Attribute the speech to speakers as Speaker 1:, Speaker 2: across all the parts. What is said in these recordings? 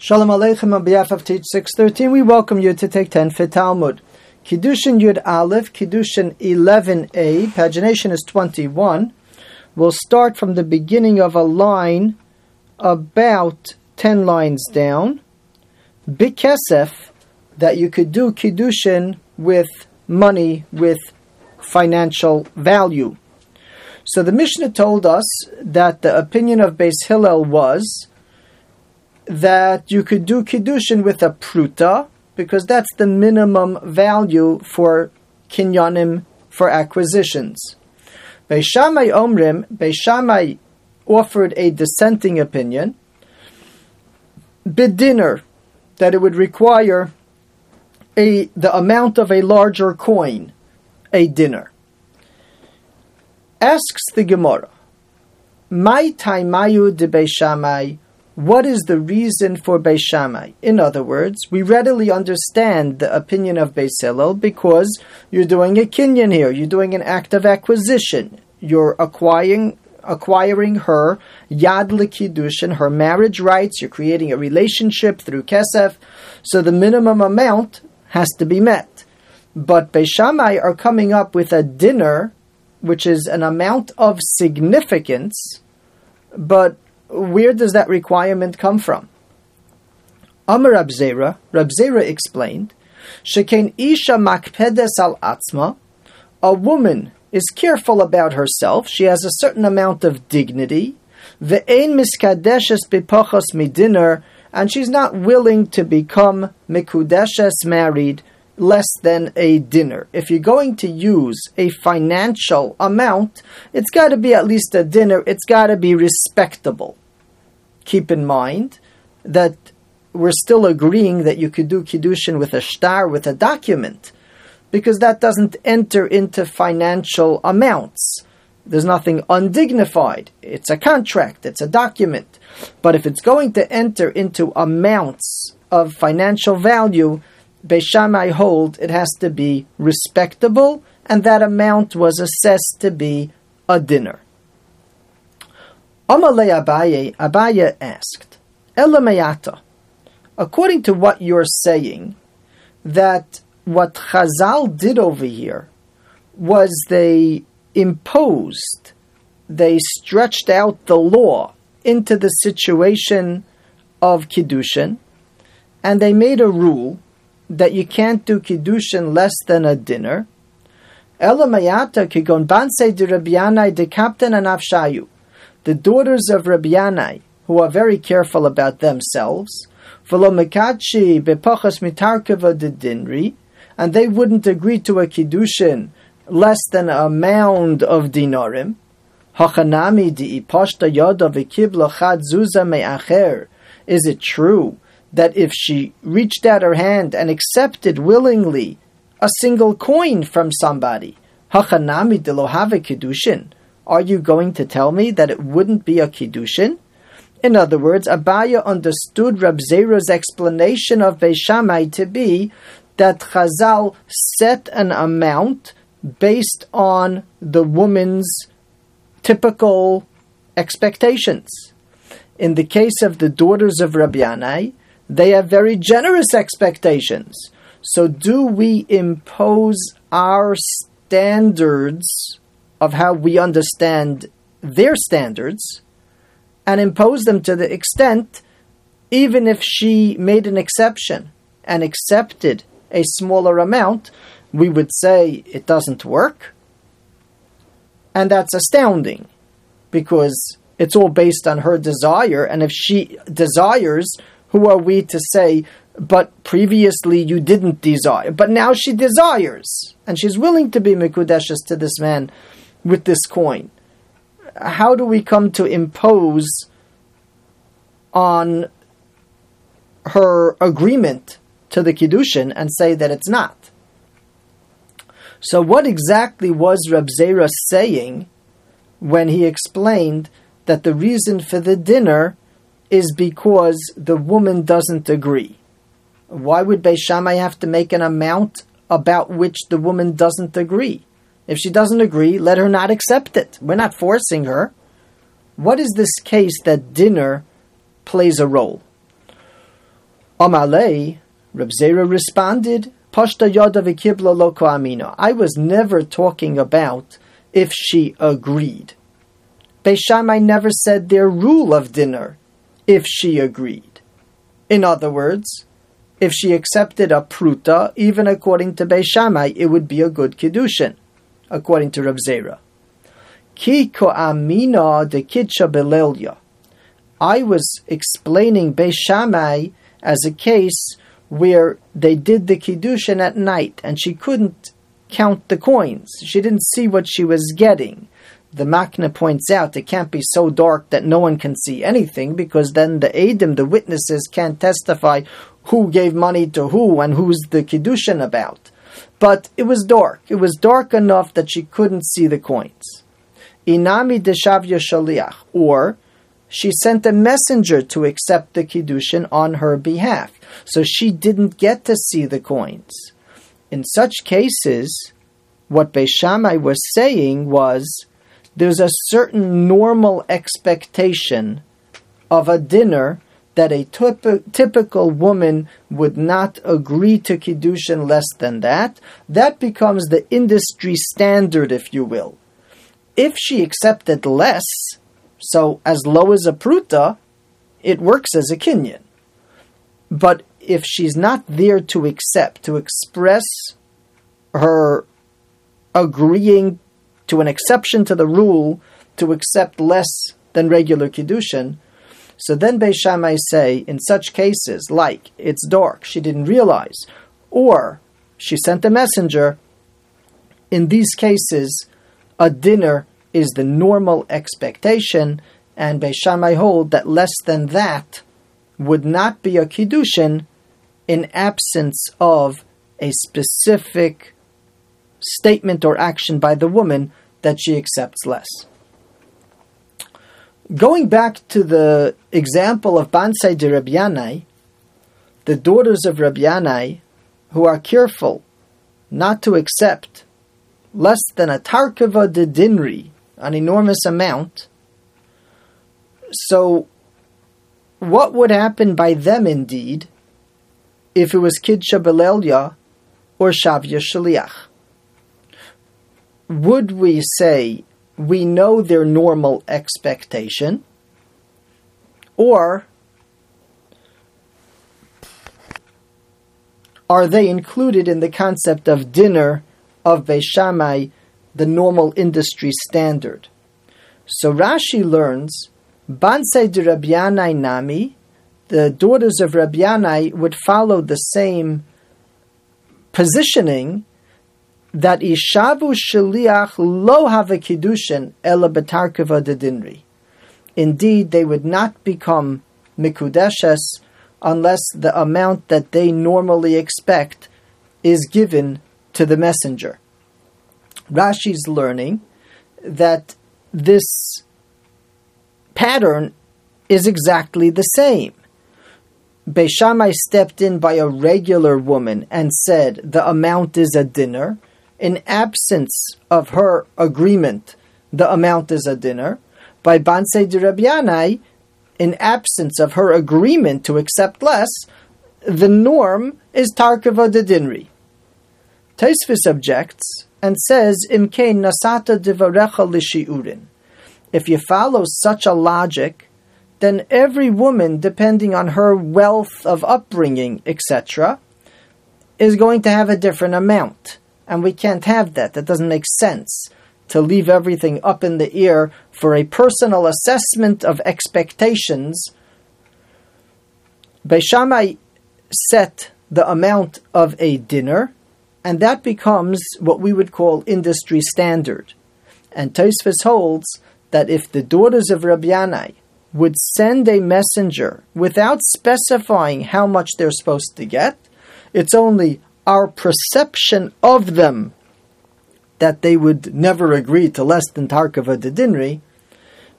Speaker 1: Shalom Aleichem on behalf of Teach 613, we welcome you to take 10 for Talmud. Kiddushin Yud Aleph, Kiddushin 11a, pagination is 21. We'll start from the beginning of a line about 10 lines down. Bikesef, that you could do Kiddushin with money, with financial value. So the Mishnah told us that the opinion of Beis Hillel was that you could do kiddushin with a pruta because that's the minimum value for kinyanim for acquisitions. Beishamai Omrim, Beishamai offered a dissenting opinion, bidinar, that it would require a the amount of a larger coin, a dinar. Asks the Gemara, Mai taimayu de Beishamai, what is the reason for Beis Shammai? In other words, we readily understand the opinion of Beis because you're doing a kinyan here. You're doing an act of acquisition. You're acquiring acquiring her yad likidushin, her marriage rights. You're creating a relationship through kesef, so the minimum amount has to be met. But Beis Shammai are coming up with a dinar, which is an amount of significance, but where does that requirement come from? Amar Rabzera, Rabzera explained, Sheken Isha Makpedes al Atzma, a woman is careful about herself, she has a certain amount of dignity, Ve'ein miskadeshes bipachos midiner, and she's not willing to become mikudeshes married less than a dinar. If you're going to use a financial amount, it's got to be at least a dinar, it's got to be respectable. Keep in mind that we're still agreeing that you could do Kiddushin with a shtar, with a document, because that doesn't enter into financial amounts. There's nothing undignified. It's a contract, it's a document. But if it's going to enter into amounts of financial value, Beis Shammai hold it has to be respectable, and that amount was assessed to be a dinar. Amalei Abaye, Abaye asked, Elamayata, according to what you're saying, that what Chazal did over here was they imposed, they stretched out the law into the situation of Kiddushin, and they made a rule that you can't do Kiddushin less than a dinar. Elamayata kigon banse de Rabbi Yanai de Kapten and Avshayu. The daughters of Rabbi Yanai, who are very careful about themselves, Velomikachi bepachas mitarkava de dinri, and they wouldn't agree to a kiddushin less than a mound of dinarim. Hachanami di ipashta yoda v'kibla chad zuza me'acher. Is it true that if she reached out her hand and accepted willingly a single coin from somebody, hachanami de kiddushin, are you going to tell me that it wouldn't be a kiddushin? In other words, Abaye understood Rab Zera's explanation of Beishamai to be that Chazal set an amount based on the woman's typical expectations. In the case of the daughters of Rabbi Yanai, they have very generous expectations. So, do we impose our standards of how we understand their standards and impose them to the extent, even if she made an exception and accepted a smaller amount, we would say it doesn't work. And that's astounding because it's all based on her desire. And if she desires, who are we to say, but previously you didn't desire? But now she desires and she's willing to be Mikudeshes to this man with this coin? How do we come to impose on her agreement to the Kiddushin and say that it's not? So, what exactly was Reb Zera saying when he explained that the reason for the dinar is because the woman doesn't agree? Why would Beis Shammai have to make an amount about which the woman doesn't agree? If she doesn't agree, let her not accept it. We're not forcing her. What is this case that dinar plays a role? Amalei, Reb Zera responded, Pashta Yada Vikibla Loko Amino. I was never talking about if she agreed. Beishamai never said their rule of dinar if she agreed. In other words, if she accepted a pruta, even according to Beishamai, it would be a good kiddushin, according to Reb Zera. Ki amina de kitcha belelya. I was explaining Beishamai as a case where they did the kiddushin at night and she couldn't count the coins. She didn't see what she was getting. The Makna points out it can't be so dark that no one can see anything because then the Adim, the witnesses, can't testify who gave money to who and who's the Kiddushin about. But it was dark. It was dark enough that she couldn't see the coins. Inami deshavya shaliach, or she sent a messenger to accept the Kiddushin on her behalf. So she didn't get to see the coins. In such cases, what Beishamai was saying was there's a certain normal expectation of a dinar that a typical woman would not agree to kiddushin less than that. That becomes the industry standard, if you will. If she accepted less, so as low as a pruta, it works as a kinyan. But if she's not there to accept, to express her agreeing to an exception to the rule to accept less than regular kiddushin. So then Beishamai say, in such cases, like it's dark, she didn't realize, or she sent a messenger. In these cases, a dinar is the normal expectation, and Beishamai hold that less than that would not be a kiddushin in absence of a specific statement or action by the woman that she accepts less. Going back to the example of Bansai de Rabbi Yanai, the daughters of Rabbi Yanai, who are careful not to accept less than a tarkava de dinri, an enormous amount. So, what would happen by them indeed if it was Kidsha Belelya or Shavya Shaliach? Would we say we know their normal expectation, or are they included in the concept of dinar of Beishamai, the normal industry standard? So Rashi learns, Bansei de Rabbi Yanai Nami, the daughters of Rabbi Yanai would follow the same positioning that Ishavu Shaliach lo have a kiddushin ela betarkava dinri. Indeed, they would not become mikudeshes unless the amount that they normally expect is given to the messenger. Rashi's learning that this pattern is exactly the same. Beishamai stepped in by a regular woman and said the amount is a dinar in absence of her agreement, the amount is a dinar. By Bansei de in absence of her agreement to accept less, the norm is Tarkava de Dinri. Tosfos objects and says, Imkein nasata divarecha lishiurin. If you follow such a logic, then every woman, depending on her wealth of upbringing, etc., is going to have a different amount and we can't have that. That doesn't make sense to leave everything up in the air for a personal assessment of expectations. Beishamai set the amount of a dinar, and that becomes what we would call industry standard. And Tosfos holds that if the daughters of Rabbi would send a messenger without specifying how much they're supposed to get, it's only our perception of them that they would never agree to less than Tarkava Dinri,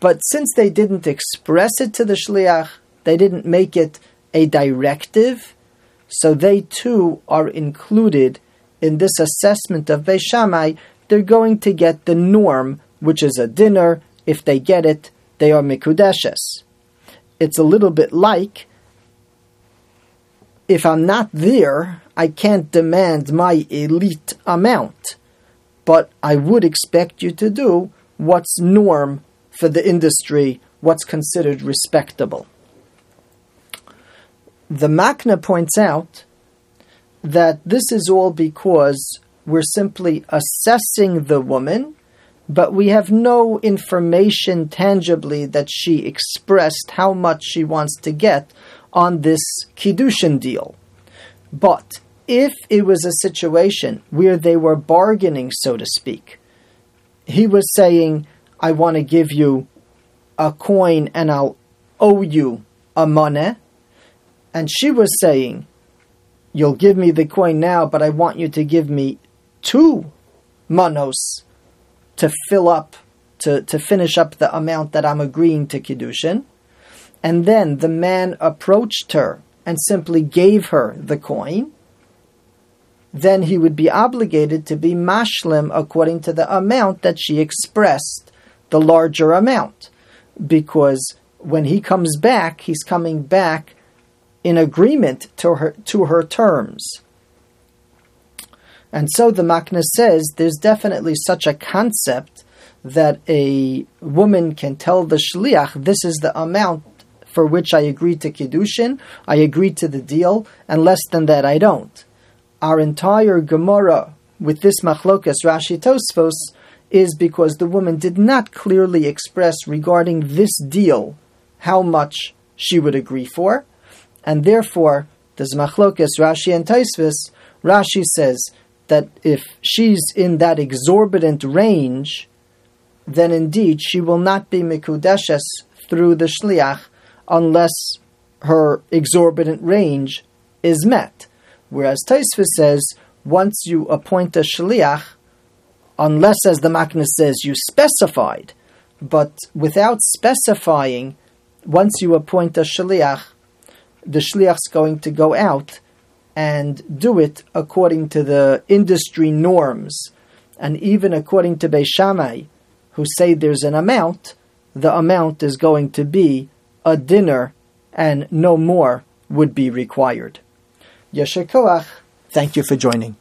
Speaker 1: but since they didn't express it to the Shliach, they didn't make it a directive, so they too are included in this assessment of Beishamai. They're going to get the norm, which is a dinar. If they get it, they are Mikudeshes. It's a little bit like if I'm not there, I can't demand my elite amount, but I would expect you to do what's norm for the industry, what's considered respectable. The Makna points out that this is all because we're simply assessing the woman, but we have no information tangibly that she expressed how much she wants to get on this Kiddushin deal. But if it was a situation where they were bargaining, so to speak, he was saying, I want to give you a coin and I'll owe you a money. And she was saying, You'll give me the coin now, but I want you to give me two manos to fill up, to, to finish up the amount that I'm agreeing to Kiddushin. And then the man approached her and simply gave her the coin. Then he would be obligated to be mashlim according to the amount that she expressed, the larger amount. Because when he comes back, he's coming back in agreement to her to her terms. And so the Makna says there's definitely such a concept that a woman can tell the shliach, this is the amount for which I agree to kiddushin, I agree to the deal, and less than that I don't. Our entire Gemara with this machlokas Rashi Tosfos is because the woman did not clearly express regarding this deal how much she would agree for, and therefore, there's machlokas Rashi and Tosfos. Rashi says that if she's in that exorbitant range, then indeed she will not be mikudeshes through the shliach unless her exorbitant range is met. Whereas Tosfos says once you appoint a shliach, unless as the Makna says you specified, but without specifying, once you appoint a shliach, the shliach's going to go out and do it according to the industry norms, and even according to Beishamai, who say there's an amount, the amount is going to be a dinar, and no more would be required. Yesher Koach, thank you for joining.